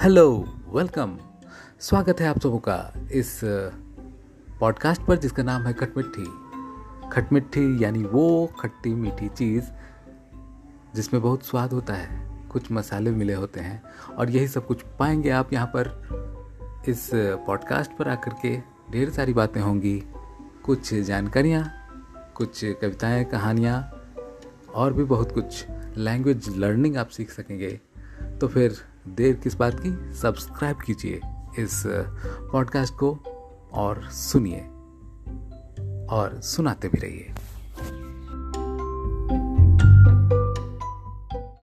Hello welcome स्वागत है आप सबों का इस पॉडकास्ट पर जिसका नाम है खटमिट्ठी। खटमिट्ठी यानी वो खट्टी मीठी चीज़ जिसमें बहुत स्वाद होता है, कुछ मसाले मिले होते हैं और यही सब कुछ पाएँगे आप यहाँ पर। इस पॉडकास्ट पर आकर के ढेर सारी बातें होंगी, कुछ जानकारियाँ, कुछ कविताएँ, कहानियाँ और भी बहुत कुछ। लैंग्वेज लर्निंग आप सीख सकेंगे। तो फिर देर किस बात की? सब्सक्राइब कीजिए इस पॉडकास्ट को और सुनिए और सुनाते भी रहिए।